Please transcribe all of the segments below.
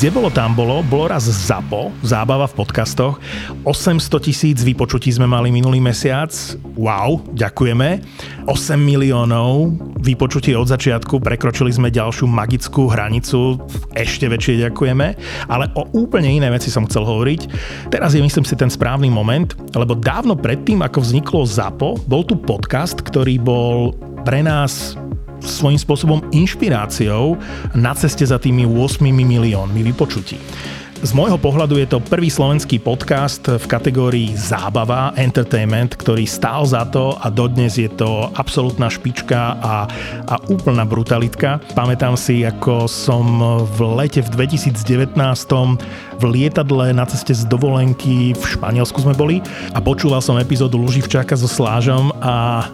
Kde bolo, tam bolo. Bolo raz ZAPO, zábava v podcastoch. 800 tisíc vypočutí sme mali minulý mesiac. Wow, ďakujeme. 8 miliónov vypočutí od začiatku. Prekročili sme ďalšiu magickú hranicu. Ešte väčšie ďakujeme. Ale o úplne iné veci som chcel hovoriť. Teraz je myslím si ten správny moment, lebo dávno predtým, ako vzniklo ZAPO, bol tu podcast, ktorý bol pre nás svojím spôsobom inšpiráciou na ceste za tými 8 miliónmi vypočutí. Z môjho pohľadu je to prvý slovenský podcast v kategórii zábava, entertainment, ktorý stál za to a dodnes je to absolútna špička a, a úplná brutalitka. Pamätám si, ako som v lete v 2019 v lietadle na ceste z dovolenky v Španielsku sme boli a počúval som epizódu Luživčáka so Slážom a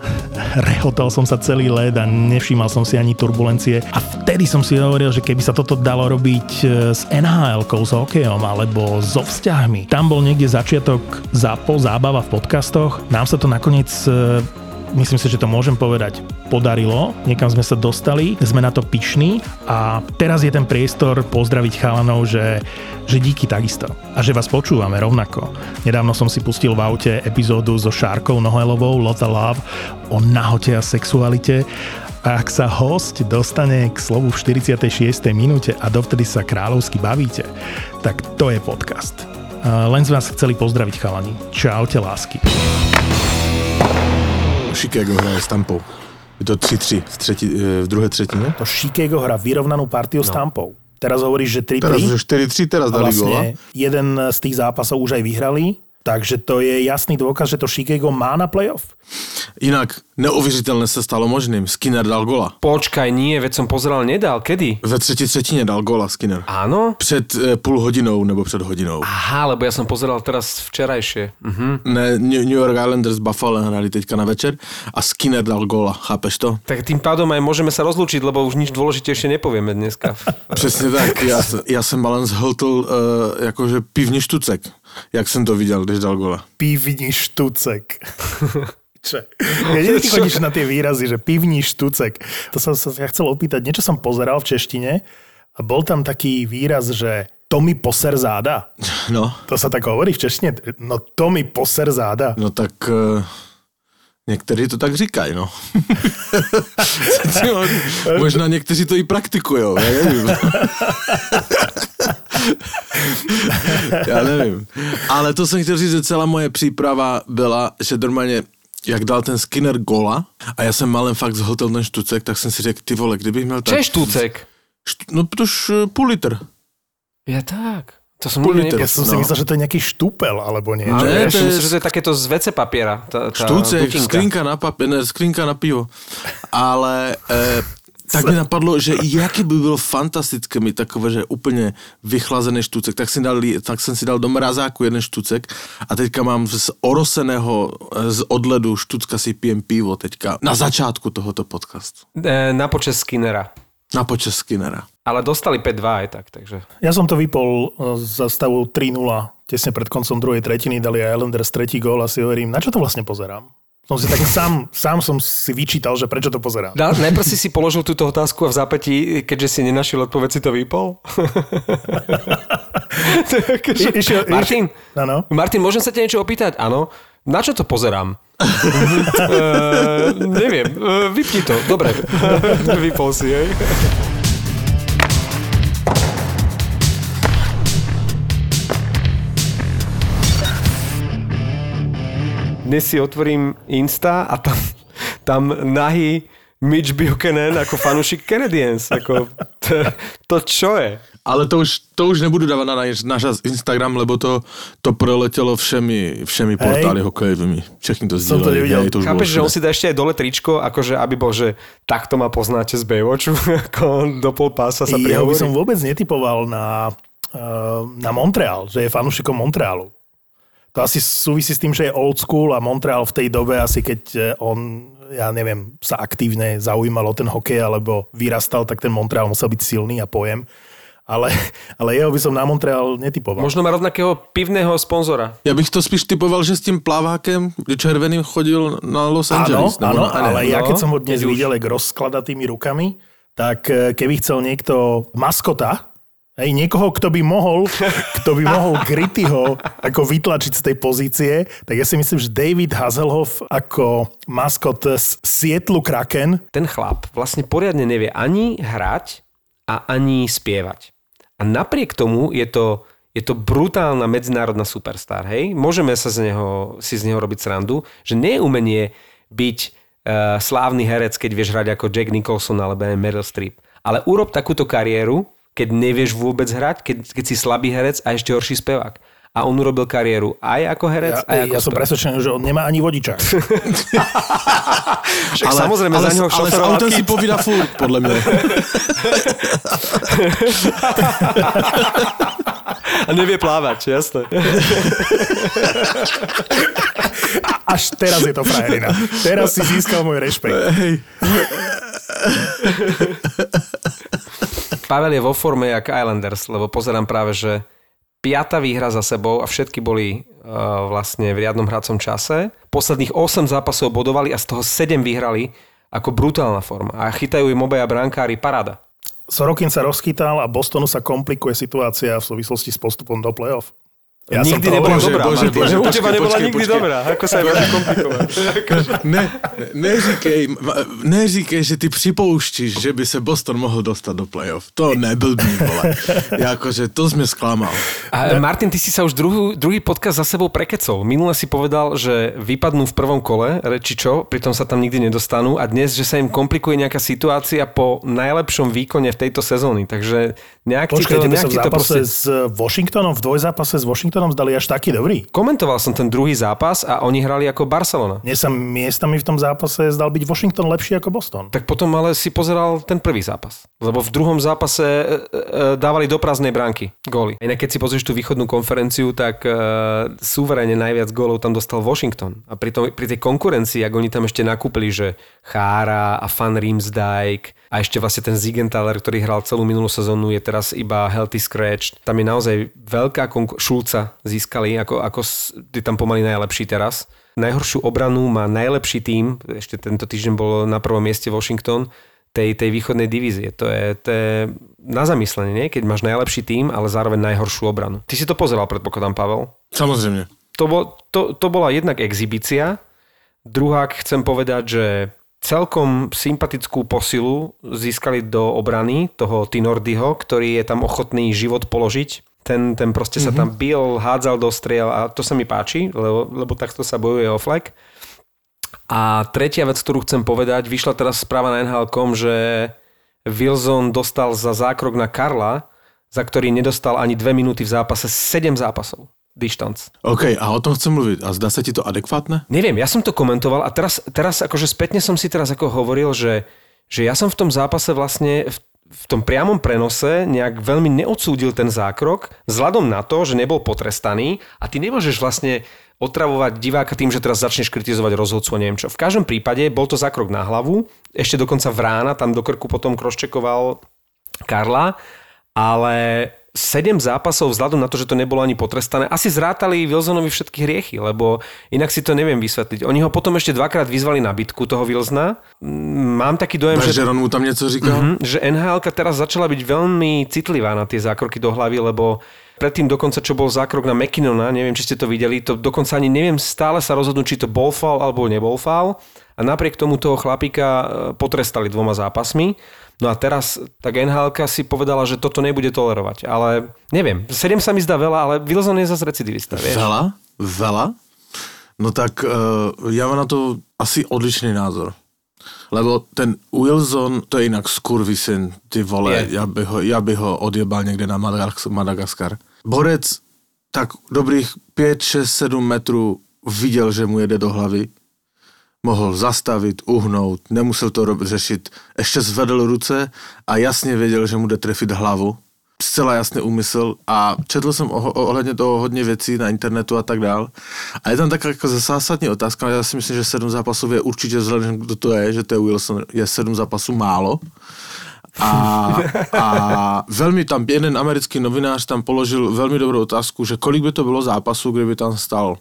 rehotal som sa celý let a nevšímal som si ani turbulencie a vtedy som si hovoril, že keby sa toto dalo robiť e, s NHL-kou, s hokejom alebo so vzťahmi. Tam bol niekde začiatok zápo, zábava v podcastoch. Nám sa to nakoniec e, myslím si, že to môžem povedať, podarilo. Niekam sme sa dostali, sme na to pyšní a teraz je ten priestor pozdraviť chalanov, že, že díky takisto. A že vás počúvame rovnako. Nedávno som si pustil v aute epizódu so Šárkou Nohelovou Lotta Love o nahote a sexualite a ak sa host dostane k slovu v 46. minúte a dovtedy sa kráľovsky bavíte, tak to je podcast. Len z vás chceli pozdraviť chalani. Čaute lásky. Chicago hraje s Tampou. Je to 3-3 v, třetí, eh, v druhé třetině? To Chicago hra vyrovnanú partiu no. s Tampou. Teraz hovoríš, že 3-3. Teraz už 4-3, teraz dali vlastne gola. jeden z tých zápasov už aj vyhrali Takže to je jasný dôkaz, že to Chicago má na playoff. Inak, neuvěřitelné se stalo možným. Skinner dal gola. Počkaj, nie, veď som pozeral, nedal. Kedy? Ve třetí třetině dal gola Skinner. Áno? Před e, půl hodinou nebo před hodinou. Aha, lebo ja som pozeral teraz včerajšie. Uh-huh. Ne, New York Islanders Buffalo hrali teďka na večer a Skinner dal gola, chápeš to? Tak tým pádom aj môžeme sa rozlúčiť, lebo už nič dôležitejšie nepovieme dneska. Přesně tak, ja, ja som mal len zhltl uh, jakože pivní štucek jak jsem to viděl, když dal gola. Pivní štucek. Čo? Ja neviem, ty chodíš na tie výrazy, že pivní štucek. To som sa ja chcel opýtať. Niečo som pozeral v češtine a bol tam taký výraz, že to mi poser záda. No. To sa tak hovorí v češtine? No to mi poser záda. No tak... Uh... Někteří to tak říkají, no. Možná někteří to i praktikují, já nevím. Já nevím. Ale to jsem chtěl říct, že celá moje příprava byla, že normálně jak dal ten Skinner gola a já jsem malem fakt zhltil ten štucek, tak jsem si řekl, ty vole, kdybych měl tak... Čo je štucek? Št, no tož eh, půl litr. Je tak. To som Pol liter, ja som no. si myslel, že to je nejaký štúpel alebo nie. No, ne, to je... Že to je takéto z WC papiera. Tá, tá Štúcek, skrinka na, papier, ne, skrinka na pivo. Ale e, tak mi napadlo, že jaký by bylo fantastické mít takové, že úplně vychlazený štucek, tak, si dal, tak jsem si dal do mrazáku jeden štucek a teďka mám z oroseného z odledu štucka si pijem pivo teďka na začátku tohoto podcastu. E, na počas Skinnera. Na počas Skinnera. Ale dostali 5-2 aj tak, takže... Ja som to vypol e, za stavu 3-0, tesne pred koncom druhej tretiny dali Islanders tretí gól a si hovorím, na čo to vlastne pozerám? Som si tak sám, sám som si vyčítal, že prečo to pozerám. Da, najprv si si položil túto otázku a v zápätí, keďže si nenašiel odpoveď, si to vypol? I, išiel, Martin, ano? Martin, môžem sa ťa niečo opýtať? Áno. Na čo to pozerám? uh, neviem, uh, vypni to. Dobre, vypol si, hej. Dnes si otvorím Insta a tam, tam nahý Mitch Buchanan ako fanúšik Canadiens. Ako, to, to čo je? Ale to už, to už nebudu dávať na náš Instagram, lebo to, to proletelo všemi, všemi portály hokejovými. Všechny to zdieľali. to nevidel. to Chápeš, že on si dá ešte aj dole tričko, akože aby bol, že takto ma poznáte z Baywatchu, ako do pol pása sa prihovorí. Ja by som vôbec netypoval na, eh, na Montreal, že je fanúšikom Montrealu. To asi súvisí s tým, že je old school a Montreal v tej dobe asi keď e, on, ja neviem, sa aktívne zaujímal o ten hokej alebo vyrastal, tak ten Montreal musel byť silný a pojem. Ale, ale jeho by som na Montreal netypoval. Možno má rovnakého pivného sponzora. Ja bych to spíš typoval, že s tým plavákem červeným chodil na Los Angeles. Áno, áno, ale no, ja keď som ho dnes videl, jak rozklada tými rukami, tak e, keby chcel niekto maskota, Hej, niekoho, kto by mohol, kto by mohol Grittyho ako vytlačiť z tej pozície, tak ja si myslím, že David Hazelhoff ako maskot z Sietlu Kraken. Ten chlap vlastne poriadne nevie ani hrať a ani spievať. A napriek tomu je to, je to brutálna medzinárodná superstar. Hej? Môžeme sa z neho, si z neho robiť srandu, že nie je umenie byť uh, slávny herec, keď vieš hrať ako Jack Nicholson alebo Meryl Streep. Ale urob takúto kariéru, keď nevieš vôbec hrať, keď, keď si slabý herec a ešte horší spevák. A on urobil kariéru aj ako herec, ja, aj ako Ja som presvedčený, že on nemá ani vodiča. Však ale, samozrejme ale, za neho Ale s autom si povída furt, podľa mňa. a nevie plávať, jasné. Až teraz je to frajerina. Teraz si získal môj rešpekt. Pavel je vo forme jak Islanders, lebo pozerám práve, že piata výhra za sebou a všetky boli uh, vlastne v riadnom hracom čase. Posledných 8 zápasov bodovali a z toho 7 vyhrali ako brutálna forma. A chytajú im obaja brankári paráda. Sorokin sa rozchytal a Bostonu sa komplikuje situácia v súvislosti s postupom do playoff. Ja nikdy nebola bože, dobrá, bože, bože, bože, U teba nebola počkej, nikdy počkej. dobrá. Ako sa je komplikovať? ne, neříkej, neříkej, že ty připouštíš, že by se Boston mohl dostat do playoff. To neblbý, vole. Jakože to sme sklamal. A Martin, ty si sa už druhý, druhý podcast za sebou prekecol. Minule si povedal, že vypadnú v prvom kole, reči čo, pritom sa tam nikdy nedostanú a dnes, že sa im komplikuje nejaká situácia po najlepšom výkone v tejto sezóny. Takže nejak Počkej, to, nejak ti to proste... s Washingtonom, v dvojzápase s Washingtonom zdali až taký dobrý. Komentoval som ten druhý zápas a oni hrali ako Barcelona. Mne sa miestami v tom zápase zdal byť Washington lepší ako Boston. Tak potom ale si pozeral ten prvý zápas. Lebo v druhom zápase e, e, dávali do prázdnej bránky góly. Inak keď si pozrieš tú východnú konferenciu, tak e, súverene najviac gólov tam dostal Washington. A pri, tom, pri tej konkurencii, ak oni tam ešte nakúpili, že Chára a Fan Rimsdijk a ešte vlastne ten Zigenthaler, ktorý hral celú minulú sezónu, je teraz iba healthy scratch. Tam je naozaj veľká konkur- Šulca získali, ako, ako je tam pomaly najlepší teraz. Najhoršiu obranu má najlepší tím, ešte tento týždeň bol na prvom mieste Washington, tej, tej východnej divízie. To je, to je na zamyslenie, nie? keď máš najlepší tím, ale zároveň najhoršiu obranu. Ty si to pozeral, predpokladám, Pavel? Samozrejme. To, bol, to, to bola jednak exibícia, druhá chcem povedať, že celkom sympatickú posilu získali do obrany toho Tinordyho, ktorý je tam ochotný život položiť ten, ten proste mm-hmm. sa tam mhm. bil, hádzal do striel a to sa mi páči, lebo, lebo takto sa bojuje o flag. A tretia vec, ktorú chcem povedať, vyšla teraz správa na NHL.com, že Wilson dostal za zákrok na Karla, za ktorý nedostal ani dve minúty v zápase, 7 zápasov. Distanc. OK, a o tom chcem mluviť. A zdá sa ti to adekvátne? Neviem, ja som to komentoval a teraz, teraz akože spätne som si teraz ako hovoril, že, že ja som v tom zápase vlastne v v tom priamom prenose nejak veľmi neodsúdil ten zákrok, vzhľadom na to, že nebol potrestaný a ty nemôžeš vlastne otravovať diváka tým, že teraz začneš kritizovať rozhodcu a neviem čo. V každom prípade bol to zákrok na hlavu, ešte dokonca v rána tam do krku potom kroščekoval Karla, ale 7 zápasov vzhľadom na to, že to nebolo ani potrestané, asi zrátali Wilsonovi všetky hriechy, lebo inak si to neviem vysvetliť. Oni ho potom ešte dvakrát vyzvali na bitku toho Wilsona. Mám taký dojem, že... Že mu tam niečo říkal? Uh-huh, že nhl teraz začala byť veľmi citlivá na tie zákroky do hlavy, lebo predtým dokonca, čo bol zákrok na McKinnona, neviem, či ste to videli, to dokonca ani neviem stále sa rozhodnúť, či to bol foul alebo nebol foul. A napriek tomu toho chlapíka e, potrestali dvoma zápasmi. No a teraz tak nhl si povedala, že toto nebude tolerovať. Ale neviem, 7 sa mi zdá veľa, ale Wilson je zase recidivista. Vieš? Veľa? Veľa? No tak uh, ja mám na to asi odlišný názor. Lebo ten Wilson, to je inak skurvysyn, ty vole, ja by, ho, ja by ho odjebal niekde na Madagaskar. Borec tak dobrých 5, 6, 7 metrů viděl, že mu jede do hlavy mohl zastavit, uhnout, nemusel to řešit, ještě zvedl ruce a jasně věděl, že mu jde trefit hlavu. Zcela jasný úmysl a četl jsem ohledně toho hodně věcí na internetu a tak dál. A je tam taková jako zásadní otázka, já si myslím, že sedm zápasů je určitě vzhledem, kdo to je, že to je Wilson, je sedm zápasů málo. A, a veľmi tam, jeden americký novinář tam položil veľmi dobrou otázku, že kolik by to bylo zápasů, kdyby tam stal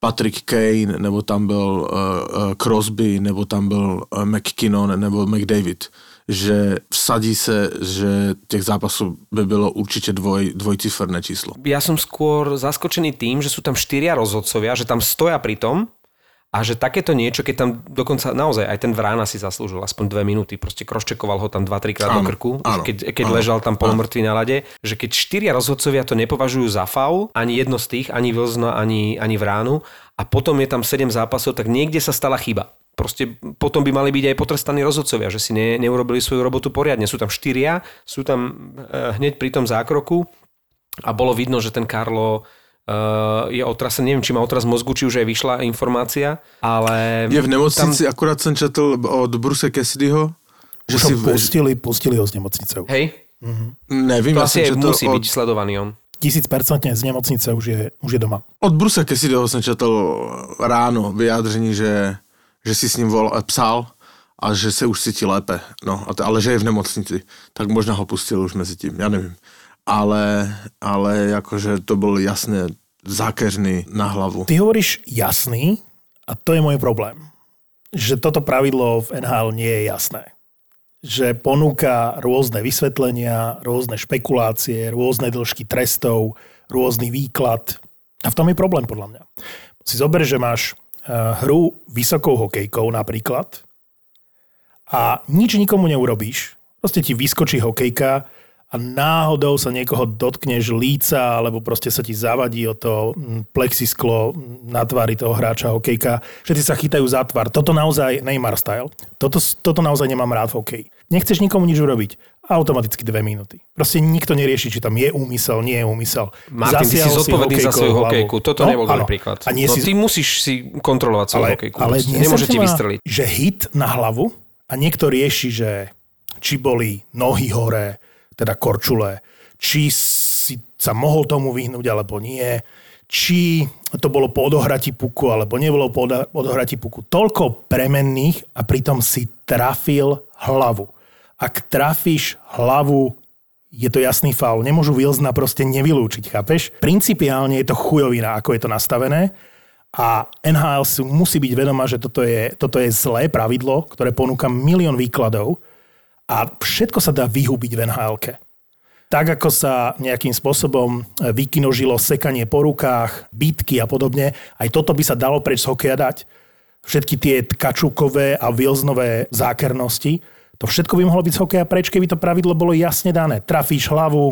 Patrick Kane, nebo tam byl uh, Crosby, nebo tam byl uh, McKinnon, nebo McDavid. že vsadí se, že těch zápasů by bylo určitě dvoj, dvojciferné číslo. Ja som skôr zaskočený tým, že sú tam štyria rozhodcovia, že tam stoja pri tom a že takéto niečo, keď tam dokonca naozaj aj ten Vrána si zaslúžil aspoň dve minúty, proste kroščekoval ho tam 2-3 krát do krku, áno, keď, keď áno, ležal tam polomrtvý na lade, že keď štyria rozhodcovia to nepovažujú za faul, ani jedno z tých, ani Wilsona, ani, ani Vránu, a potom je tam 7 zápasov, tak niekde sa stala chyba. Proste potom by mali byť aj potrestaní rozhodcovia, že si ne, neurobili svoju robotu poriadne. Sú tam štyria, sú tam e, hneď pri tom zákroku a bolo vidno, že ten Karlo je otrasený, neviem, či má otras mozgu, či už aj vyšla informácia, ale... Je v nemocnici, tam... akurát som četl od Bruce Cassidyho, že si... Pustili, pustili ho z nemocnice. Hej? Mm-hmm. Nevím, to ja asi musí od... byť sledovaný on. Tisícpercentne z nemocnice už je, už je doma. Od Bruce Cassidyho som četl ráno vyjádření, že, že si s ním vol, psal a že se už cítí lépe. No, ale že je v nemocnici. Tak možná ho pustil už mezi tím, já nevím ale, ale akože to bol jasne zákeřný na hlavu. Ty hovoríš jasný a to je môj problém. Že toto pravidlo v NHL nie je jasné. Že ponúka rôzne vysvetlenia, rôzne špekulácie, rôzne dĺžky trestov, rôzny výklad. A v tom je problém podľa mňa. Si zober, že máš eh, hru vysokou hokejkou napríklad a nič nikomu neurobíš. Proste ti vyskočí hokejka, a náhodou sa niekoho dotkneš líca, alebo proste sa ti zavadí o to mm, plexisklo na tvári toho hráča hokejka. Všetci sa chytajú za tvár. Toto naozaj Neymar style. Toto, toto naozaj nemám rád v hokeji. Nechceš nikomu nič urobiť. Automaticky dve minúty. Proste nikto nerieši, či tam je úmysel, nie je úmysel. Martin, ty si zodpovedný za svoju hokejku. Toto no, nebol dobrý príklad. A nie no, si... ty musíš si kontrolovať svoju ale, hokejku. Ale nemôže ti vystreliť. Že hit na hlavu a niekto rieši, že či boli nohy hore, teda korčule, či si sa mohol tomu vyhnúť alebo nie, či to bolo po odohrati puku alebo nebolo po odohrati puku. Toľko premenných a pritom si trafil hlavu. Ak trafíš hlavu, je to jasný faul. Nemôžu Wilsona proste nevylúčiť, chápeš? Principiálne je to chujovina, ako je to nastavené. A NHL si musí byť vedomá, že toto je, toto je zlé pravidlo, ktoré ponúka milión výkladov a všetko sa dá vyhubiť v nhl tak ako sa nejakým spôsobom e, vykinožilo sekanie po rukách, bitky a podobne, aj toto by sa dalo preč z hokeja dať. Všetky tie tkačukové a vilznové zákernosti, to všetko by mohlo byť z hokeja preč, keby to pravidlo bolo jasne dané. Trafíš hlavu,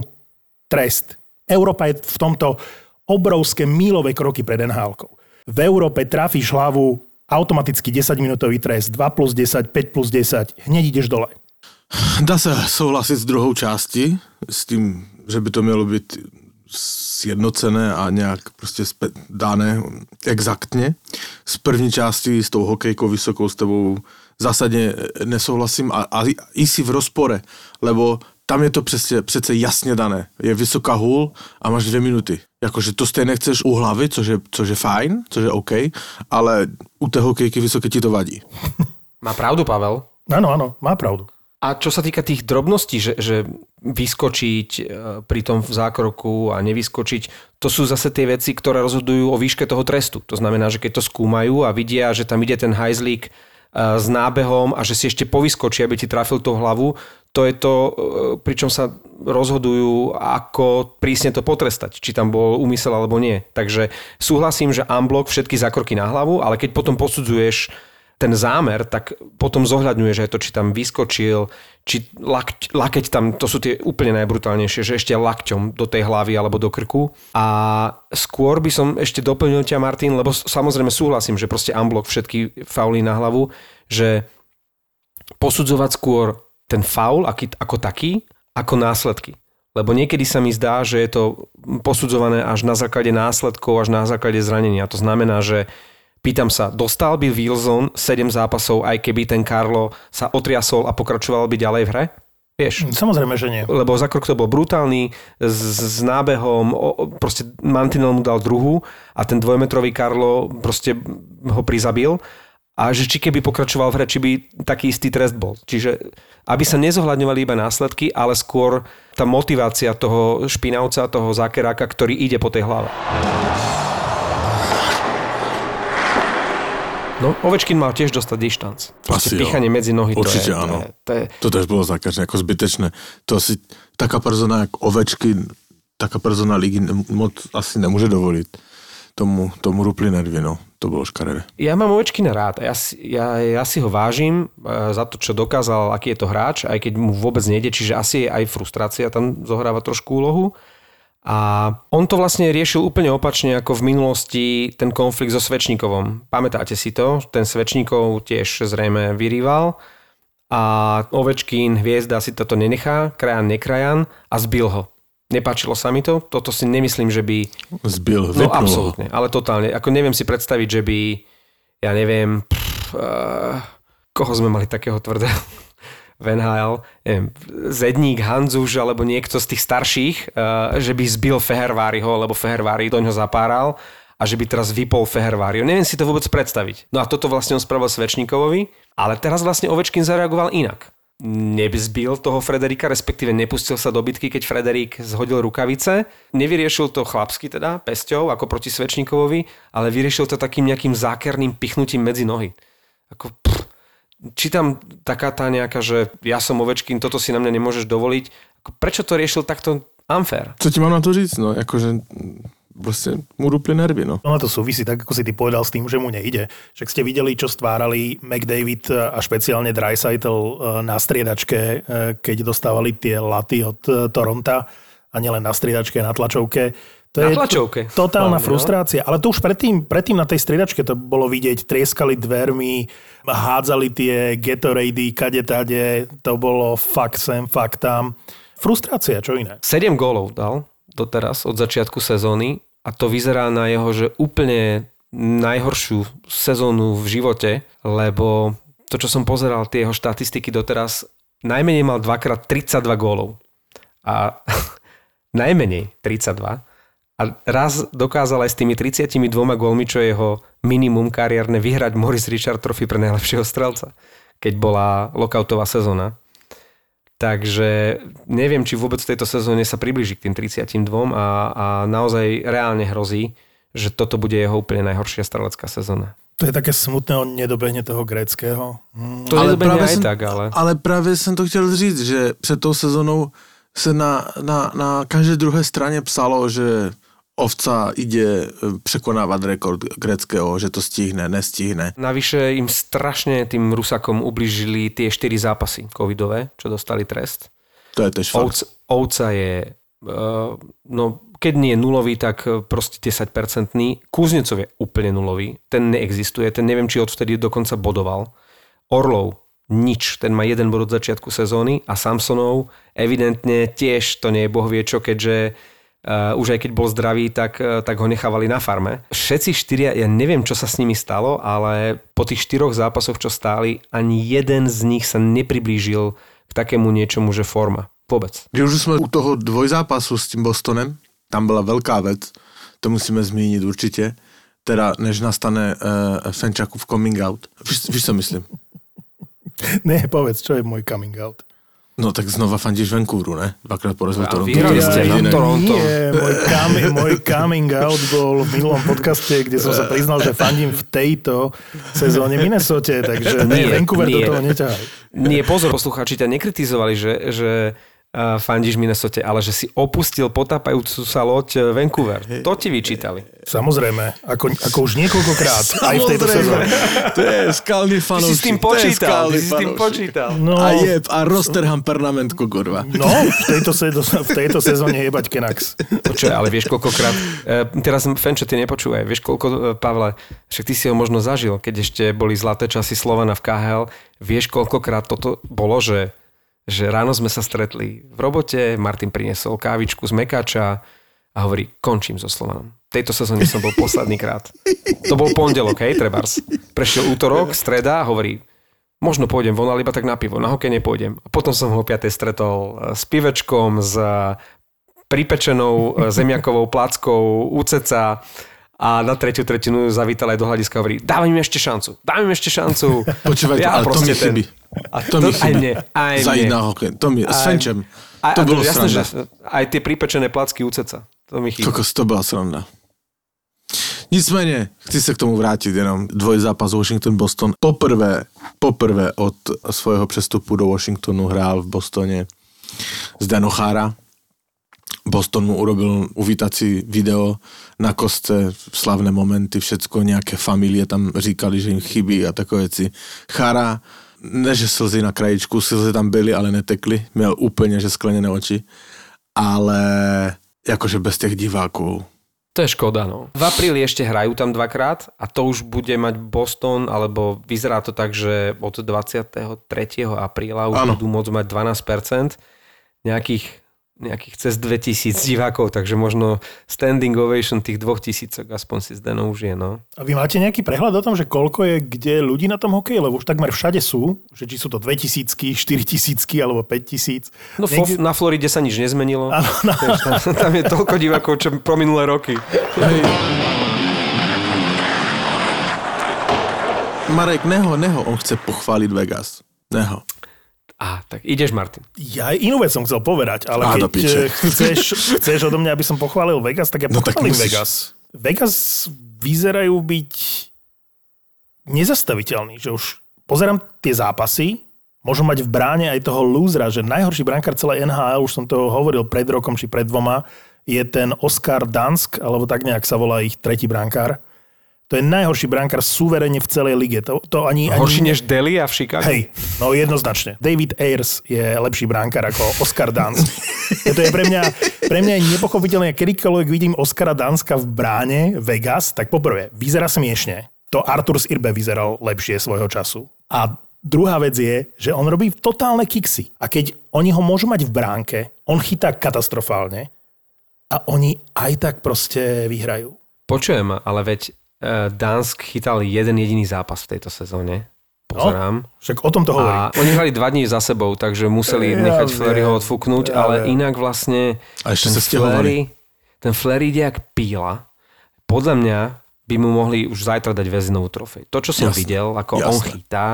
trest. Európa je v tomto obrovské mílové kroky pred nhl V Európe trafíš hlavu, automaticky 10-minútový trest, 2 plus 10, 5 plus 10, hneď ideš dole. Dá se souhlasit s druhou části, s tím, že by to mělo být sjednocené a nějak prostě dané exaktně. S první části, s tou hokejkou vysokou, s tebou zásadně nesouhlasím a, a i si v rozpore, lebo tam je to přece, přece jasně dané. Je vysoká hůl a máš dvě minuty. Jakože to stejně chceš u hlavy, což je, což je fajn, což je OK, ale u té hokejky vysoké ti to vadí. Má pravdu, Pavel. Áno, áno, má pravdu. A čo sa týka tých drobností, že, že vyskočiť e, pri tom v zákroku a nevyskočiť, to sú zase tie veci, ktoré rozhodujú o výške toho trestu. To znamená, že keď to skúmajú a vidia, že tam ide ten hajzlík e, s nábehom a že si ešte povyskočí, aby ti trafil tú hlavu, to je to, e, pričom sa rozhodujú, ako prísne to potrestať, či tam bol úmysel alebo nie. Takže súhlasím, že unblock všetky zákroky na hlavu, ale keď potom posudzuješ ten zámer, tak potom zohľadňuje, že to, či tam vyskočil, či lak, lakeť tam, to sú tie úplne najbrutálnejšie, že ešte lakťom do tej hlavy alebo do krku. A skôr by som ešte doplnil ťa, Martin, lebo samozrejme súhlasím, že proste unblock všetky fauly na hlavu, že posudzovať skôr ten faul ako taký, ako následky. Lebo niekedy sa mi zdá, že je to posudzované až na základe následkov, až na základe zranenia. To znamená, že Pýtam sa, dostal by Wilson 7 zápasov, aj keby ten Carlo sa otriasol a pokračoval by ďalej v hre? Vieš? Samozrejme, že nie. Lebo za krok to bol brutálny, s, s nábehom, o, proste Mantinel mu dal druhú a ten dvojmetrový Carlo proste ho prizabil. A že či keby pokračoval v hre, či by taký istý trest bol. Čiže aby sa nezohľadňovali iba následky, ale skôr tá motivácia toho špinavca, toho zákeráka, ktorý ide po tej hlave. No, Ovečkin mal tiež dostať dištanc. Proste Asi jo. pichanie medzi nohy. Určite to je, áno. To je, to je, To tež bolo zakažné, ako zbytečné. To asi taká persona jak Ovečky, taká persona ligy moc asi nemôže dovoliť. Tomu, tomu rupli nervy, no. To bolo škaredé. Ja mám Ovečkina rád. Ja, si- ja, ja si ho vážim e, za to, čo dokázal, aký je to hráč, aj keď mu vôbec nejde, čiže asi aj frustrácia tam zohráva trošku úlohu. A on to vlastne riešil úplne opačne ako v minulosti ten konflikt so Svečníkovom. Pamätáte si to? Ten Svečníkov tiež zrejme vyrýval a Ovečkin, hviezda si toto nenechá, krajan nekrajan a zbil ho. Nepáčilo sa mi to, toto si nemyslím, že by Zbil, No absolútne, ale totálne. Ako neviem si predstaviť, že by, ja neviem, pff, uh, koho sme mali takého tvrdého v NHL, neviem, Zedník, Hanzuš alebo niekto z tých starších, uh, že by zbil Feherváriho, lebo Fehervári do ňoho zapáral a že by teraz vypol Feherváriho. Neviem si to vôbec predstaviť. No a toto vlastne on spravil Svečníkovovi, ale teraz vlastne Ovečkin zareagoval inak nezbil toho Frederika, respektíve nepustil sa do bitky, keď Frederik zhodil rukavice. Nevyriešil to chlapsky teda, pesťou, ako proti Svečníkovovi, ale vyriešil to takým nejakým zákerným pichnutím medzi nohy. Ako, či tam taká tá nejaká, že ja som Ovečkin, toto si na mňa nemôžeš dovoliť. Prečo to riešil takto unfair? Co ti mám na to říct? No, akože proste mu rúpli nervy, no. Ono to súvisí, tak ako si ty povedal, s tým, že mu nejde. Však ste videli, čo stvárali McDavid a špeciálne Dreisaitl eh, na striedačke, eh, keď dostávali tie laty od eh, Toronta a nielen na striedačke, na tlačovke. To Na je tlačovke. Totálna Hlavne, no. frustrácia. Ale to už predtým, predtým na tej striedačke to bolo vidieť. Trieskali dvermi, hádzali tie Gatorady, kade tade. To bolo fakt sem, fakt tam. Frustrácia, čo iné. 7 gólov dal doteraz od začiatku sezóny a to vyzerá na jeho, že úplne najhoršiu sezónu v živote, lebo to, čo som pozeral, tie jeho štatistiky doteraz, najmenej mal dvakrát 32 gólov. A najmenej 32. A raz dokázal aj s tými 32 gólmi, čo je jeho minimum kariérne, vyhrať Morris Richard Trophy pre najlepšieho strelca, keď bola lockoutová sezóna. Takže neviem, či vôbec v tejto sezóne sa približí k tým 32 a, a naozaj reálne hrozí, že toto bude jeho úplne najhoršia strelecká sezóna. To je také smutné, on nedobehne toho gréckého. Hm. To ale je aj som, tak, ale... ale právě jsem to chtěl říct, že před tou sezónou se na, na, na každé druhé straně psalo, že ovca ide e, překonávať rekord greckého, že to stihne, nestihne. Navyše im strašne tým Rusakom ubližili tie 4 zápasy covidové, čo dostali trest. To je tež fakt. Ovca, ovca je, uh, no keď nie je nulový, tak proste 10-percentný. Kuznecov je úplne nulový, ten neexistuje, ten neviem, či odvtedy dokonca bodoval. Orlov, nič, ten má jeden bod od začiatku sezóny a Samsonov evidentne tiež to nie je boh vie čo, keďže uh, už aj keď bol zdravý, tak, uh, tak ho nechávali na farme. Všetci štyria, ja neviem, čo sa s nimi stalo, ale po tých štyroch zápasoch, čo stáli, ani jeden z nich sa nepriblížil k takému niečomu, že forma. Vôbec. Když už jsme u toho dvojzápasu s tím Bostonem, tam byla velká věc, to musíme zmínit určitě, teda než nastane uh, Fenčakův coming out. Víš, víš, co myslím? Ne, povedz, čo je môj coming out. No tak znova fandíš Vancouveru, ne? Dvakrát porazil Toronto. vyhrali ste na Toronto. Nie, môj, coming, môj coming out bol v minulom podcaste, kde som sa priznal, že fandím v tejto sezóne Minnesota, takže nie, Nie, Vancouver do nie. toho neťahaj. Nie, pozor, poslucháči ťa nekritizovali, že, že fandíš Minnesota, ale že si opustil potápajúcu sa loď eh, Vancouver. To ti vyčítali. Samozrejme, ako, ako už niekoľkokrát, aj v tejto sezóne. To je skalný Ty fanoušik. si s tým počítal, ty si s tým počítal. No, A je, a Rosterham pernamentko, kurva. no v, tejto, se- v tejto sezóne jebať Kenax. Počuj, ale vieš koľkokrát, e, teraz Fenčo, ty nepočúvaj, vieš koľko, e, Pavle, však ty si ho možno zažil, keď ešte boli zlaté časy Slovana v KHL, vieš koľkokrát toto bolo, že, že ráno sme sa stretli v robote, Martin priniesol kávičku z Mekáča a hovorí, končím so Slovanom. V tejto sezóne som bol posledný krát. To bol pondelok, hej, trebárs. Prešiel útorok, streda a hovorí, možno pôjdem von, ale iba tak na pivo, na hokej nepôjdem. A potom som ho 5. stretol e, s pivečkom, s pripečenou e, zemiakovou plackou UCC a na tretiu tretinu zavítal aj do hľadiska a hovorí, dávaj mi ešte šancu, dávaj mi ešte šancu. Počúvaj, ale to mi chybí. A To to, mi aj chybí. mne, aj mne. na hokej. To mi, s Aj- Fenčem. A, To bolo jasné, sranda. že aj tie pripečené placky UCC. To mi chýba. Kokos, to byla sranda. Nicméně, chci se k tomu vrátit jenom. Dvojzápas Washington-Boston. Poprvé, poprvé od svojho přestupu do Washingtonu hrál v Bostoně Zdeno Chára. Boston mu urobil uvítací video na kostce, slavné momenty, všecko, nějaké familie tam říkali, že jim chybí a takové věci. Chára, ne že slzy na krajičku, slzy tam byly, ale netekly, měl úplně že skleněné oči, ale jakože bez těch diváků, to je škoda, no. V apríli ešte hrajú tam dvakrát a to už bude mať Boston, alebo vyzerá to tak, že od 23. apríla už ano. budú môcť mať 12%. Nejakých nejakých cez 2000 divákov, takže možno standing ovation tých 2000 aspoň si Zdeno už je, no. A vy máte nejaký prehľad o tom, že koľko je kde ľudí na tom hokeji? Lebo už takmer všade sú, že či sú to 2000, 4000 alebo 5000. No Niekde... na Floride sa nič nezmenilo. Ano, no. tam, tam je toľko divákov, čo pro minulé roky. Hej. Marek, neho, neho, on chce pochváliť Vegas. Neho. Á, tak ideš, Martin. Ja inú vec som chcel povedať, ale Á, keď eh, chceš, chceš odo mňa, aby som pochválil Vegas, tak ja no, pochválim tak Vegas. Vegas vyzerajú byť nezastaviteľní, že už pozerám tie zápasy, môžu mať v bráne aj toho lúzra, že najhorší brankár celej NHL, už som to hovoril pred rokom či pred dvoma, je ten Oscar Dansk, alebo tak nejak sa volá ich tretí brankár. To je najhorší brankár suverene v celej lige. To, to ani, Horší ani... než Delia v Chicago? Hej, no jednoznačne. David Ayers je lepší brankár ako Oscar Dans. to je pre mňa, pre mňa je nepochopiteľné, kedykoľvek vidím Oscara Danska v bráne Vegas, tak poprvé, vyzerá smiešne. To Artur Irbe vyzeral lepšie svojho času. A druhá vec je, že on robí totálne kiksy. A keď oni ho môžu mať v bránke, on chytá katastrofálne a oni aj tak proste vyhrajú. Počujem, ale veď Dansk chytal jeden jediný zápas v tejto sezóne. Pozerám. No, však o tom to hovorí. A oni hrali dva dní za sebou, takže museli ja, nechať Fleryho odfúknuť, ja, ale ja. inak vlastne a ešte ten, Flery, ten Flery ide jak píla. Podľa mňa by mu mohli už zajtra dať väzinovú trofej. To, čo som Jasne. videl, ako Jasne. on chytá,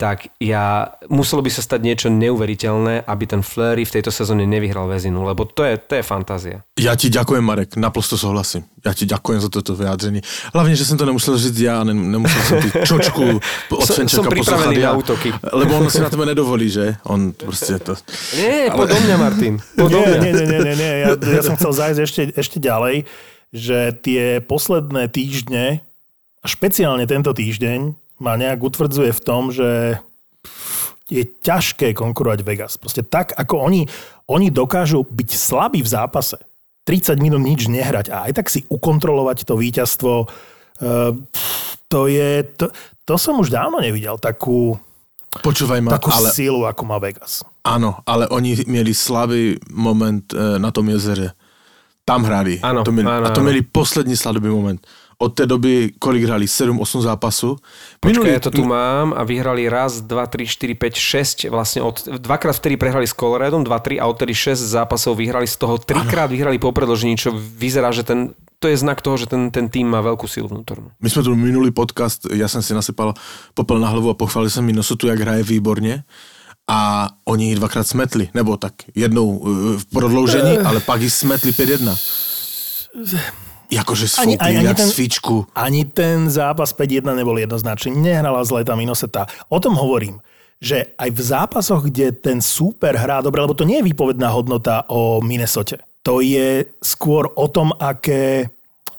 tak ja, muselo by sa stať niečo neuveriteľné, aby ten Fleury v tejto sezóne nevyhral väzinu, lebo to je, to je fantázia. Ja ti ďakujem, Marek, naprosto souhlasím. Ja ti ďakujem za toto vyjádření. Hlavne, že som to nemusel říct ja, ne, nemusel som ty čočku od Som, som pripravený na útoky. Lebo on si na tebe nedovolí, že? On proste to... Nie, Ale... podo mňa, Martin. Podo nie, nie, nie, nie, nie, Ja, ja som chcel zájsť ešte, ešte ďalej, že tie posledné týždne, a špeciálne tento týždeň, ma nejak utvrdzuje v tom, že je ťažké konkurovať Vegas. Proste tak, ako oni, oni dokážu byť slabí v zápase, 30 minút nič nehrať a aj tak si ukontrolovať to víťazstvo, uh, to je, to, to som už dávno nevidel, takú, Počúvaj ma, takú ale... sílu, ako má Vegas. Áno, ale oni mieli slabý moment uh, na tom jezere. Tam hrali. Áno, to mieli, áno, a to mieli poslední slabý moment od té doby, kolik hrali? 7-8 zápasu. Počkaj, ja to tu mám a vyhrali raz, 2, 3, 4, 5, 6, vlastne od, dvakrát vtedy prehrali s Coloradom, 2, 3 a odtedy 6 zápasov vyhrali, z toho trikrát vyhrali po predložení, čo vyzerá, že ten, to je znak toho, že ten, ten tým má veľkú silu vnútornú. My sme tu minulý podcast, ja som si nasypal popel na hlavu a pochválil som Minnesotu, jak hraje výborne a oni dvakrát smetli, nebo tak jednou e, v prodloužení, ale pak ji smetli 5-1. Jakože sfúkli, ani, ani, jak ten, svičku. Ani ten zápas 5-1 nebol jednoznačný. Nehrala zle tá Minoseta. O tom hovorím že aj v zápasoch, kde ten súper hrá dobre, lebo to nie je výpovedná hodnota o Minnesote. To je skôr o tom, aké,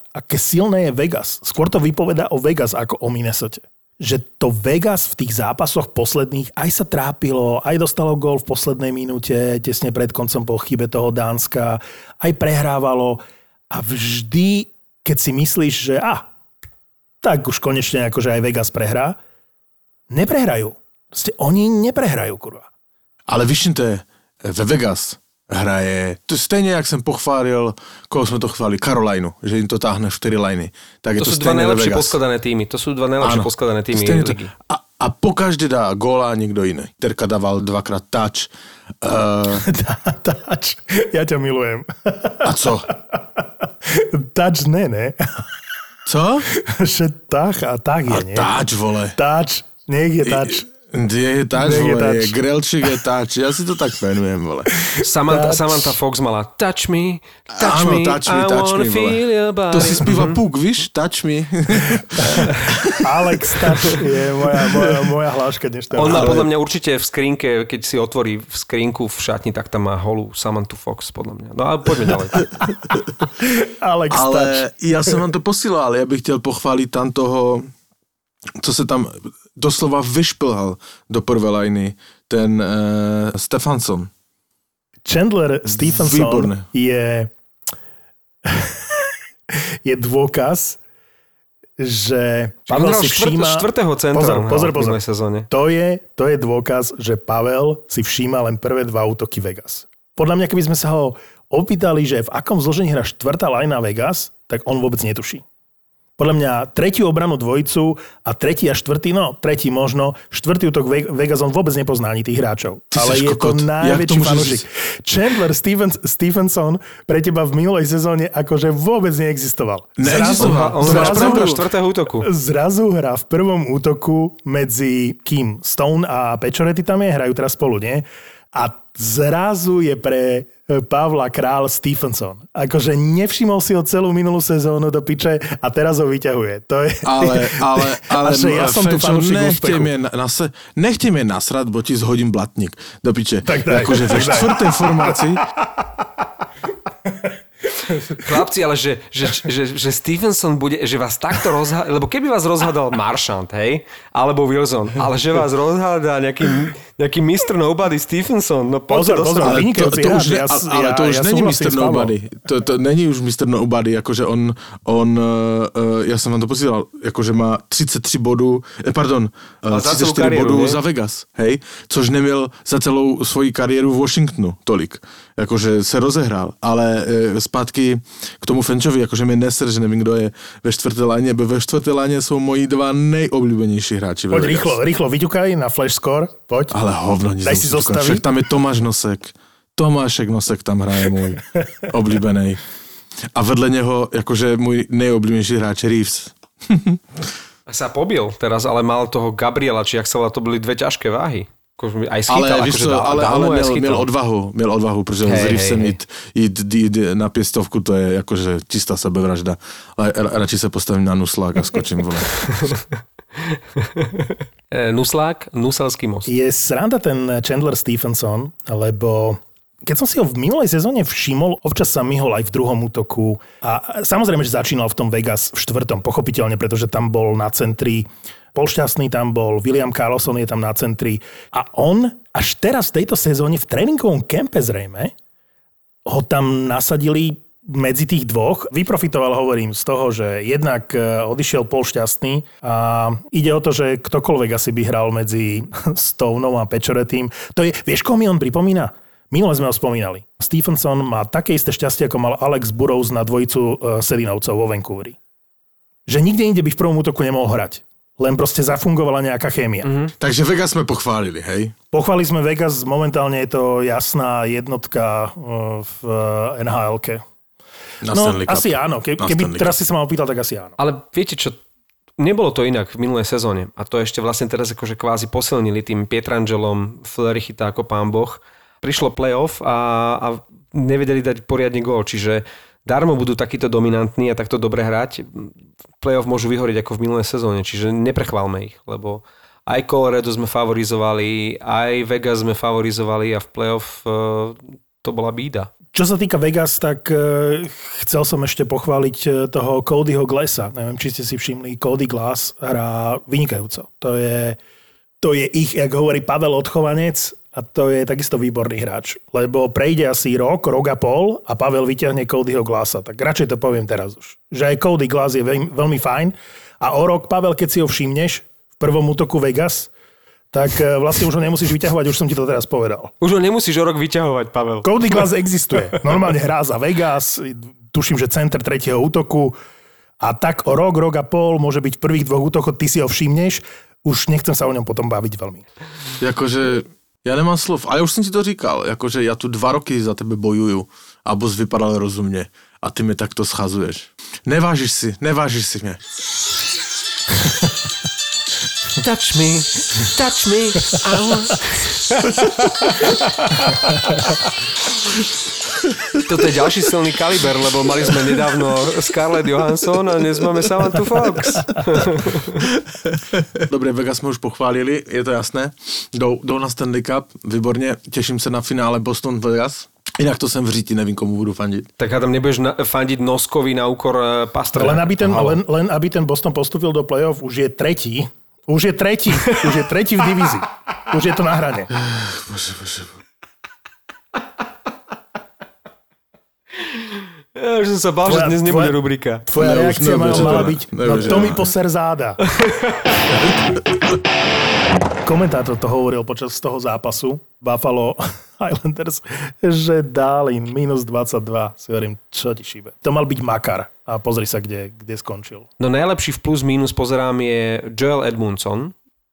aké silné je Vegas. Skôr to vypoveda o Vegas ako o Minnesote. Že to Vegas v tých zápasoch posledných aj sa trápilo, aj dostalo gól v poslednej minúte, tesne pred koncom po chybe toho Dánska, aj prehrávalo a vždy, keď si myslíš, že a, ah, tak už konečne akože aj Vegas prehrá, neprehrajú. Proste oni neprehrajú, kurva. Ale to je, ve Vegas hraje, to je stejně, jak jsem pochválil, koho jsme to chválili, Carolinu, že im to táhne 4 liny. Tak to, je to sú dva najlepšie poskladané týmy, to sú dva najlepšie poskladané týmy to, a, a po každé dá góla niekto iný. Terka dával dvakrát touch. Uh... touch, ja ťa milujem. a co? Touch ne, ne? Co? Že tach a tak je, nie? Touch, vole. Touch, nech je touch. Je táč, Je vole, táč. je grelčík je táč, ja si to tak menujem, vole. Samantha, Touch. Samantha Fox mala Touch me, touch Áno, me, touch me, I touch wanna me, feel your body. To si spíva Mhm. Puk, víš? Touch me. Alex Touch je moja, moja, moja hláška dnešného. On má Ale- podľa mňa určite v skrinke, keď si otvorí v skrinku v šatni, tak tam má holú Samantha Fox, podľa mňa. No ale poďme ďalej. Alex Touch. Ale ja som vám to posílal, ja bych chtěl pochválit tam toho, co se tam doslova vyšplhal do prvé lajny, ten uh, Stefansson. Chandler Stephenson Výborné. je je dôkaz, že Pavel si všíma... štvrtého centra Pozor, pozor, pozor. sezóne. To je, to je dôkaz, že Pavel si všíma len prvé dva útoky Vegas. Podľa mňa, keby sme sa ho opýtali, že v akom zložení hra štvrtá lajna Vegas, tak on vôbec netuší. Podľa mňa tretiu obranu dvojicu a tretí a štvrtý, no tretí možno, štvrtý útok Ve- Vegas on vôbec nepozná ani tých hráčov. Ty ale je kokot. to najväčší môžeš fanúšik. Chandler Stevens, Stephenson pre teba v minulej sezóne akože vôbec neexistoval. Neexistoval. On máš centra pravdu. štvrtého útoku. Zrazu hrá v prvom útoku medzi kým Stone a Pečorety tam je, hrajú teraz spolu, nie? A zrazu je pre Pavla Král Stephenson. Akože nevšimol si ho celú minulú sezónu do piče a teraz ho vyťahuje. To je... Ale, ale, ale, A že ja som tu fanúšik nechte mě, nase, nechte mě nasrat, bo ti zhodím blatník do piče. Tak daj, Jakože ve tak daj. čtvrté formáci, Chlapci, ale že, že, že, že Stevenson bude, že vás takto rozhádal, lebo keby vás rozhádal Marchant, hej, alebo Wilson, ale že vás rozhádá nejaký, nejaký Mr. Nobody Stevenson, no Pozor, pozor, vynikajúci to, to už, ne, ja- ale, ale ja- to už ja není Mr. Nobody. To, to není už Mr. Nobody, jakože on, on uh, uh, já jsem vám to posílal, jakože má 33 bodů, eh, pardon, uh, celou 34 kariéru, bodů ne? za Vegas, hej, což neměl za celou svoji kariéru v Washingtonu tolik. Jakože se rozehrál, ale uh, zpátky k tomu Fenčovi, jakože mi neser, že nevím, kdo je ve čtvrté léně, ve čtvrté léně jsou moji dva nejoblíbenější hráči Poď rýchlo, rýchlo vyťukaj na flash score, poď. Ale hovno nic. Daj si zostaviť. Však tam je Tomáš Nosek. Tomášek Nosek tam hraje můj oblíbený. A vedle něho, jakože můj nejoblíbenější hráč Reeves. Sa pobil teraz, ale mal toho Gabriela, či jak sa volá, to byli dve ťažké váhy. Akože Aj schytal, Ale, akože dal- ale, dal ale schytal. měl odvahu, měl odvahu, protože Hej, s Reevesem hej, hej. jít, jít, jít, na pěstovku, to je jakože čistá sebevražda. Ale ra- radši se postavím na nuslák a skočím, vole. Nuslák, Nuselský most. Je sranda ten Chandler Stephenson, lebo keď som si ho v minulej sezóne všimol, občas sa myhol aj v druhom útoku a samozrejme, že začínal v tom Vegas v štvrtom, pochopiteľne, pretože tam bol na centri Paul Šťastný tam bol, William Carlson je tam na centri a on až teraz v tejto sezóne v tréningovom kempe zrejme ho tam nasadili medzi tých dvoch. Vyprofitoval, hovorím, z toho, že jednak e, odišiel Paul Šťastný a ide o to, že ktokoľvek asi by hral medzi Stoneom a Pečoretým. To je, vieš, koho mi on pripomína? Minule sme ho spomínali. Stephenson má také isté šťastie, ako mal Alex Burrows na dvojicu e, Sedinovcov vo Vancouveri. Že nikde inde by v prvom útoku nemohol hrať. Len proste zafungovala nejaká chémia. Mm-hmm. Takže Vegas jsme pochválili, hej? Pochválili sme Vegas, momentálne je to jasná jednotka e, v NHL-ke. Na No, Stanley Cup. asi áno. Ke, Na keby Stanley teraz si sa ma opýtal, tak asi áno. Ale viete čo, nebolo to inak v minulej sezóne. A to ešte vlastne teraz akože kvázi posilnili tým Pietrangelom, Fleury chytá ako pán boh. Prišlo playoff a, a nevedeli dať poriadne gól, čiže darmo budú takíto dominantní a takto dobre hrať. Playoff môžu vyhoriť ako v minulej sezóne, čiže neprechválme ich, lebo aj Colorado sme favorizovali, aj Vegas sme favorizovali a v playoff e, to bola bída. Čo sa týka Vegas, tak e, chcel som ešte pochváliť e, toho Codyho Glessa. Neviem, či ste si všimli, Cody Glass hrá vynikajúco. To je, to je ich, jak hovorí Pavel Odchovanec, a to je takisto výborný hráč. Lebo prejde asi rok, rok a pol a Pavel vyťahne Codyho Glassa. Tak radšej to poviem teraz už. Že aj Cody Glass je veľmi, veľmi fajn. A o rok, Pavel, keď si ho všimneš v prvom útoku Vegas, tak e, vlastne už ho nemusíš vyťahovať, už som ti to teraz povedal. Už ho nemusíš o rok vyťahovať, Pavel. Cody Glass existuje. Normálne hrá za Vegas, tuším, že center tretieho útoku a tak o rok, rok a pol môže byť v prvých dvoch útokoch, ty si ho všimneš, už nechcem sa o ňom potom baviť veľmi. Jakože, já nemám slov, ale už jsem ti to říkal, jakože já tu dva roky za tebe bojuju a bos vypadal rozumně a ty mi takto schazuješ. Nevážíš si, nevážíš si mě. touch me, touch me. I want... Toto je ďalší silný kaliber, lebo mali sme nedávno Scarlett Johansson a dnes máme Samantha Fox. Dobre, Vegas sme už pochválili, je to jasné. Jdou, jdou na Stanley Cup, výborně, těším se na finále Boston-Vegas. Inak to sem v říti, nevím, komu budu fandit. Tak tam nebudeš na, fandiť Noskovi na úkor uh, Pastrňáka. Len aby, ten, len, len aby ten Boston postupil do play-off, už je tretí. Už je tretí. Už je tretí v divízii. Už je to na hrane. Bože, bože. Ja už som sa bál, že dnes nebude tvoja- rubrika. Tvoja Ne, reakcia nebude, mala, byť, no nebude, to mi poser záda. Komentátor to hovoril počas toho zápasu Buffalo Islanders, že dali minus 22. Si hovorím, čo ti šíbe. To mal byť makar. A pozri sa, kde, kde skončil. No najlepší v plus minus pozerám je Joel Edmundson,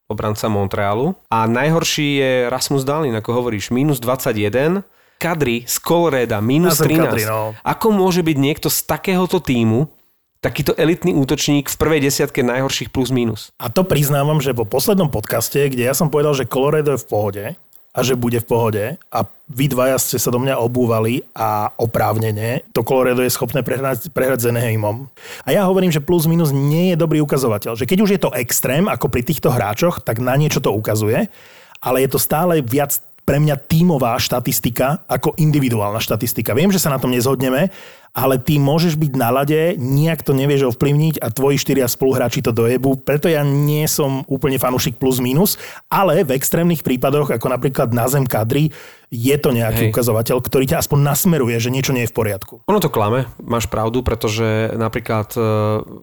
obranca Montrealu. A najhorší je Rasmus Dahlin, ako hovoríš, minus 21. Kadri z Coloreda, minus Ja som 13. Kadri, no. Ako môže byť niekto z takéhoto týmu, takýto elitný útočník v prvej desiatke najhorších plus minus? A to priznávam, že po poslednom podcaste, kde ja som povedal, že Colorado je v pohode a že bude v pohode a vy dvaja ste sa do mňa obúvali a oprávnene to Colorado je schopné prehrať, prehrať s. A ja hovorím, že plus minus nie je dobrý ukazovateľ. Že keď už je to extrém, ako pri týchto hráčoch, tak na niečo to ukazuje, ale je to stále viac pre mňa tímová štatistika ako individuálna štatistika. Viem, že sa na tom nezhodneme, ale ty môžeš byť na lade, nijak to nevieš ovplyvniť a tvoji štyria spoluhráči to dojebu, preto ja nie som úplne fanúšik plus minus, ale v extrémnych prípadoch, ako napríklad na zem kadry, je to nejaký Hej. ukazovateľ, ktorý ťa aspoň nasmeruje, že niečo nie je v poriadku. Ono to klame, máš pravdu, pretože napríklad e,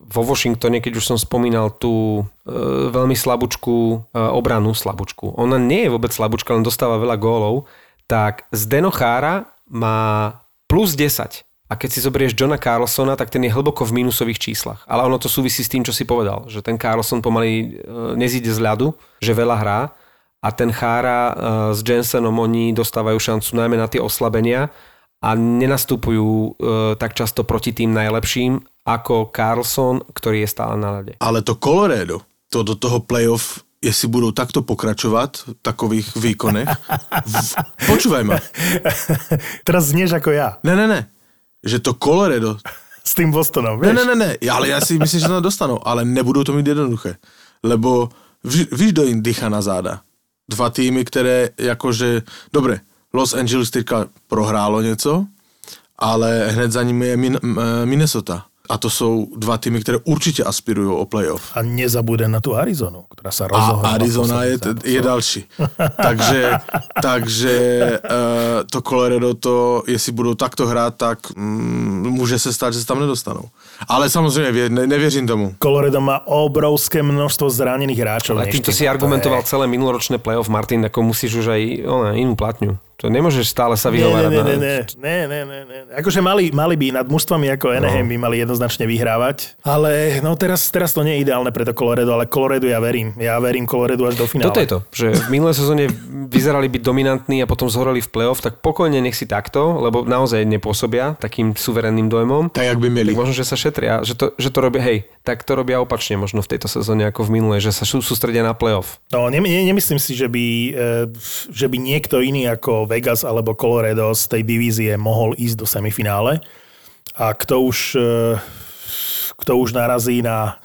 vo Washingtone, keď už som spomínal tú e, veľmi slabúčku e, obranu, slabúčku, ona nie je vôbec slabúčka, len dostáva veľa gólov, tak Zdeno Chára má plus 10. A keď si zoberieš Johna Carlsona, tak ten je hlboko v mínusových číslach. Ale ono to súvisí s tým, čo si povedal, že ten Carlson pomaly e, nezíde z ľadu, že veľa hrá a ten Chára e, s Jensenom, oni dostávajú šancu najmä na tie oslabenia a nenastupujú e, tak často proti tým najlepším ako Carlson, ktorý je stále na ľade. Ale to Colorado, to do toho playoff, jestli budou takto pokračovat v takových výkonech, v, počúvaj ma. Teraz znieš ako ja Ne, ne, ne. Že to Colorado s tým Bostonom, Ne, vieš? ne, ne, ne, ale já si myslím, že to dostanou, ale nebudou to mít jednoduché. Lebo ví- víš, kdo jim dýcha na záda. Dva týmy, které jakože, dobre, Los Angeles teďka prohrálo něco, ale hned za nimi je Min- Minnesota. A to jsou dva týmy, které určitě aspirují o playoff. A nezabúdaj na tú Arizonu, ktorá sa A rozohrala. Arizona v je, je zápasoch. další. takže takže uh, to Colorado, to, jestli budou takto hrát, tak mm, může se stát, že se tam nedostanou. Ale samozřejmě vě- ne, nevěřím tomu. Colorado má obrovské množstvo zranených hráčov. Ale než týmto ty. si To argumentoval je- celé minuloročné playoff, Martin, ako musíš už aj ona, inú platňu. To nemôžeš stále sa vyhovárať nie, na... nie, nie, nie, nie, nie, nie. Akože mali, mali by nad mužstvami ako Anaheim by mali jednoznačne vyhrávať, ale no teraz, teraz to nie je ideálne pre to Colorado, ale Colorado ja verím. Ja verím Colorado až do finále. Toto je to, že v minulej sezóne vyzerali byť dominantní a potom zhoreli v playoff, tak pokojne nech si takto, lebo naozaj nepôsobia takým suverenným dojmom. Tak, jak by měli. Tak možno, že sa šetria, že to, že to robia, hej, tak to robia opačne možno v tejto sezóne ako v minulej, že sa sú- sústredia na playoff. No, ne, ne, nemyslím si, že by, e, že by niekto iný ako Vegas alebo Colorado z tej divízie mohol ísť do semifinále. A kto už, e, kto už narazí na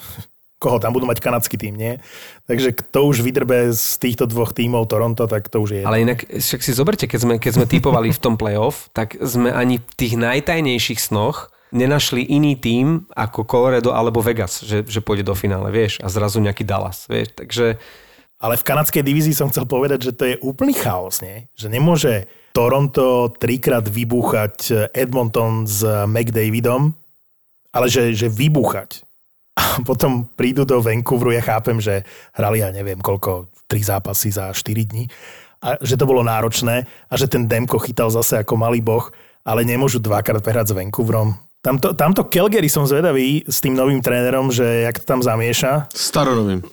koho tam budú mať kanadský tým, nie? Takže kto už vydrbe z týchto dvoch tímov Toronto, tak to už je. Ale inak, však si zoberte, keď sme, keď sme typovali v tom playoff, tak sme ani v tých najtajnejších snoch nenašli iný tím ako Colorado alebo Vegas, že, že pôjde do finále, vieš, a zrazu nejaký Dallas, vieš, takže Ale v kanadskej divízii som chcel povedať, že to je úplný chaos, nie? Že nemôže Toronto trikrát vybúchať Edmonton s McDavidom, ale že, že vybúchať. A potom prídu do Vancouveru, ja chápem, že hrali, ja neviem koľko, tri zápasy za 4 dní, a že to bolo náročné a že ten Demko chytal zase ako malý boh, ale nemôžu dvakrát prehrať s Vancouverom. Tamto, tamto Calgary som zvedavý s tým novým trénerom, že jak to tam zamieša. Staronovým.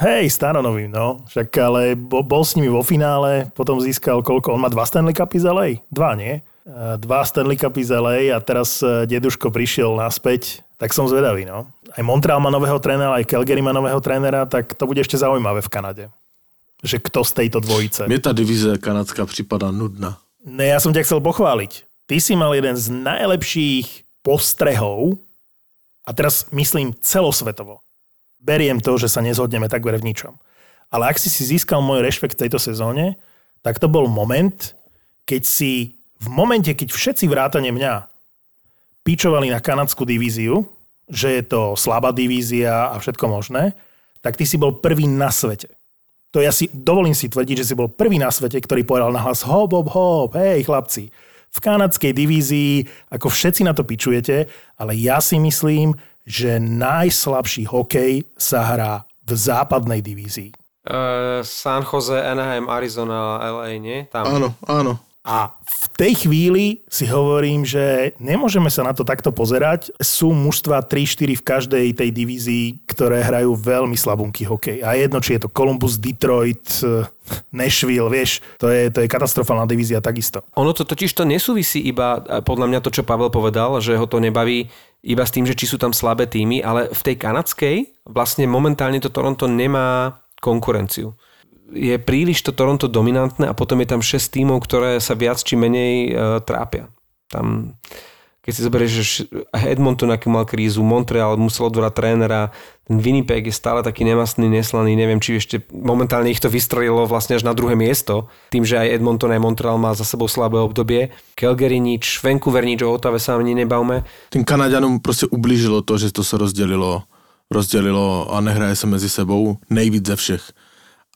Hej, Staronovým, no. Však ale bol, s nimi vo finále, potom získal koľko? On má dva Stanley Cupy z LA? Dva, nie? E, Dva Stanley Cupy z LA a teraz e, deduško prišiel naspäť, tak som zvedavý, no. aj Montreal má nového trénera, aj Calgary má nového trénera, tak to bude ešte zaujímavé v Kanade. Že kto z tejto dvojice. Mne tá divízia kanadská připadá nudná. Ne, ja som ťa chcel pochváliť. Ty si mal jeden z najlepších postrehov, a teraz myslím celosvetovo. Beriem to, že sa nezhodneme takmer v ničom. Ale ak si si získal môj rešpekt v tejto sezóne, tak to bol moment, keď si v momente, keď všetci vrátane mňa pičovali na kanadskú divíziu, že je to slabá divízia a všetko možné, tak ty si bol prvý na svete. To ja si dovolím si tvrdiť, že si bol prvý na svete, ktorý povedal nahlas hop, hop, hop, hej chlapci. V kanadskej divízii, ako všetci na to pičujete, ale ja si myslím, že najslabší hokej sa hrá v západnej divízii. Uh, San Jose, Anaheim, Arizona, LA, nie? Tam. Áno, áno. A v tej chvíli si hovorím, že nemôžeme sa na to takto pozerať. Sú mužstva 3-4 v každej tej divízii, ktoré hrajú veľmi slabunky hokej. A jedno, či je to Columbus, Detroit, eh, Nashville, vieš, to je, to je katastrofálna divízia takisto. Ono to totiž to nesúvisí iba, eh, podľa mňa to, čo Pavel povedal, že ho to nebaví iba s tým, že či sú tam slabé týmy, ale v tej kanadskej vlastne momentálne to Toronto nemá konkurenciu je príliš to Toronto dominantné a potom je tam 6 tímov, ktoré sa viac či menej uh, trápia. Tam, keď si zoberieš, že Edmonton aký mal krízu, Montreal musel odvorať trénera, ten Winnipeg je stále taký nemastný, neslaný, neviem, či ešte momentálne ich to vystrelilo vlastne až na druhé miesto, tým, že aj Edmonton, aj Montreal má za sebou slabé obdobie. Calgary nič, Vancouver nič, o Otave sa ani nebavme. Tým Kanaďanom prostě ublížilo to, že to se rozdělilo rozdělilo a nehraje se mezi sebou nejvíc ze všech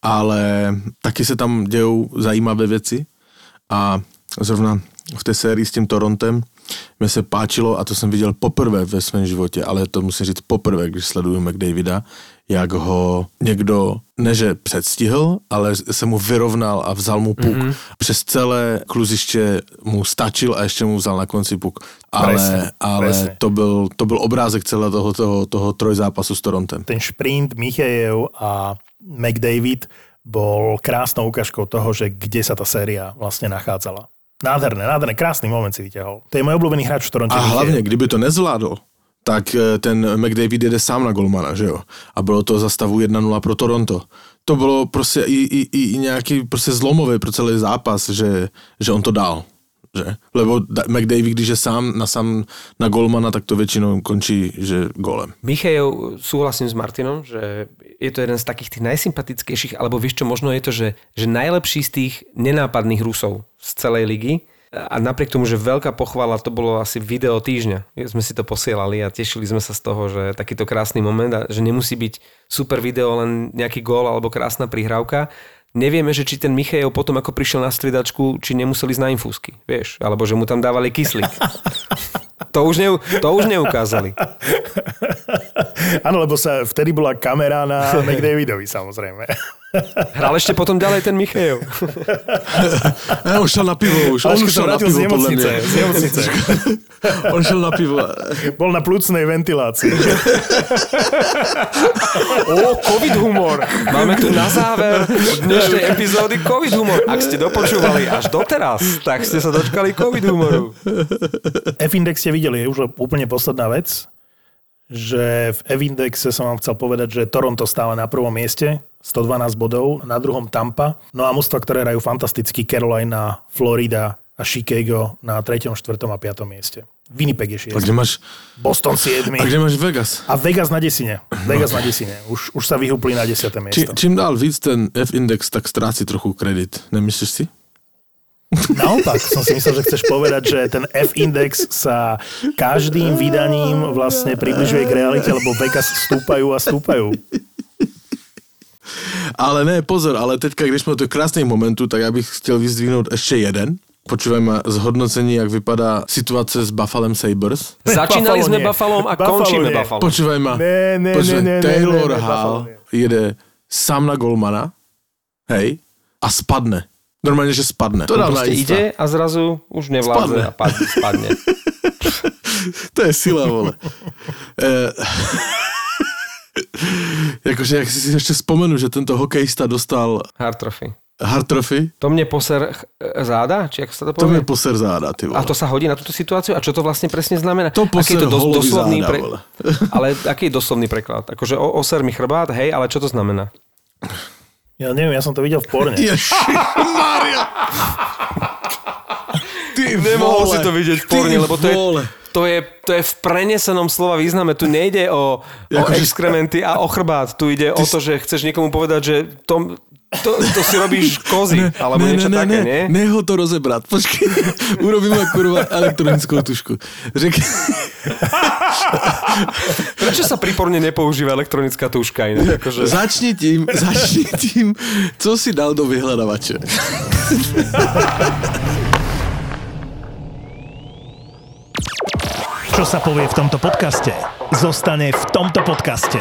ale taky se tam dějou zajímavé věci a zrovna v té sérii s tím Torontem mi se páčilo, a to jsem viděl poprvé ve svém životě, ale to musím říct poprvé, když sleduju McDavida, jak ho někdo, neže předstihl, ale se mu vyrovnal a vzal mu puk. Mm-hmm. Přes celé kluziště mu stačil a ještě mu vzal na konci puk. Ale, presne, ale presne. To, byl, to byl obrázek celého toho, toho, toho trojzápasu s Torontem. Ten šprint Michejev a McDavid bol krásnou ukážkou toho, že kde sa tá séria vlastne nachádzala. Nádherné, nádherné, krásny moment si vyťahol. To je môj obľúbený hráč v Toronte. A hlavne, kdyby to nezvládol, tak e, ten McDavid jede sám na golmana, že jo? A bylo to za stavu 1-0 pro Toronto. To bylo prostě i, i, i nějaký prostě zlomové pro celý zápas, že, že on to dal že? Lebo McDavid, když je sám na, sám na golmana, tak to väčšinou končí, že golem. Michajov, súhlasím s Martinom, že je to jeden z takých tých najsympatickejších, alebo vieš čo, možno je to, že, že najlepší z tých nenápadných Rusov z celej ligy, a napriek tomu, že veľká pochvala, to bolo asi video týždňa. Sme si to posielali a tešili sme sa z toho, že takýto krásny moment a že nemusí byť super video, len nejaký gól alebo krásna prihrávka, nevieme, že či ten Michajov potom, ako prišiel na striedačku, či nemuseli ísť na infúzky, vieš, alebo že mu tam dávali kyslík. To už, ne, to už neukázali. Áno, lebo sa vtedy bola kamera na McDavidovi, samozrejme. Hral ešte potom ďalej ten Michajov. Ja, on šiel na pivo už. On už šiel na pivo, z nemocnice. Z nemocnice. on šiel na pivo. Bol na plúcnej ventilácii. Ó, covid humor. Máme tu na záver dnešnej epizódy covid humor. Ak ste dopočúvali až doteraz, tak ste sa dočkali covid humoru. F-index ste videli, je už úplne posledná vec že v F-indexe som vám chcel povedať, že Toronto stáva na prvom mieste, 112 bodov, na druhom Tampa. No a mústva, ktoré hrajú fantasticky, Carolina, Florida a Chicago na 3., 4. a 5. mieste. Winnipeg je 6. A kde máš... Boston 7. A kde máš Vegas? A Vegas na desine. Vegas na desine. Už, už sa vyhúpli na 10. miesto. Či, čím dál víc ten F-index, tak stráci trochu kredit. Nemyslíš si? Naopak, som si myslel, že chceš povedať, že ten F-index sa každým vydaním vlastne približuje k realite, lebo Vegas stúpajú a stúpajú. Ale ne, pozor, ale teďka, když jsme to krásný momentu, tak já bych chtěl vyzdvihnout ještě jeden. Počúvajme zhodnocení, jak vypadá situace s Buffalo Sabres. Začínali sme Buffalo a Buffalo končíme nie. Buffalo. Počúvaj ma. Ne, ne, Počúvaj, ne, ne, Taylor ne, ne, Hall jede sám na golmana, hej, a spadne. Normálne, že spadne. To dá ide a zrazu už nevládze spadne. a padne, spadne. to je sila, vole. Eh, Jakože, jak si ešte spomenu, že tento hokejista dostal Hard trophy. hard trophy, To mne poser záda? Či ako sa to to povie? mi poser záda, ty vole. A to sa hodí na túto situáciu? A čo to vlastne presne znamená? To aký je to poser holový doslovný záda, vole. Ale aký je doslovný preklad? Akože o, oser mi chrbát, hej, ale čo to znamená? Ja neviem, ja som to videl v porne. Ježišmaria! Ty Nemohol vole, si to vidieť v ty porne, lebo to je, to, je, to je v prenesenom slova význame. Tu nejde o, o Akože- exkrementy a o chrbát. Tu ide o to, že chceš niekomu povedať, že to, to, to si robíš kozy, alebo ne, niečo ne, také, ne, nie? Neho to rozebrať. Počkej, urobím ma kurva elektronickou tušku. Řek... Prečo sa pri porne nepoužíva elektronická tuška? Inak? Akože... Začni tím, začni tím, co si dal do vyhľadavače. Čo sa povie v tomto podcaste, zostane v tomto podcaste.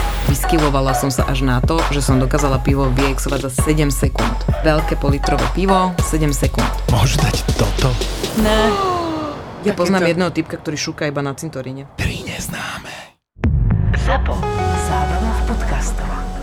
Vyskilovala som sa až na to, že som dokázala pivo vyexovať za 7 sekúnd. Veľké politrové pivo, 7 sekúnd. môžu dať toto. Ne. Ja poznám to- jedného typka, ktorý šúka iba na cintoríne. Tri neznáme. Zapo. Zábrná v podcastovách.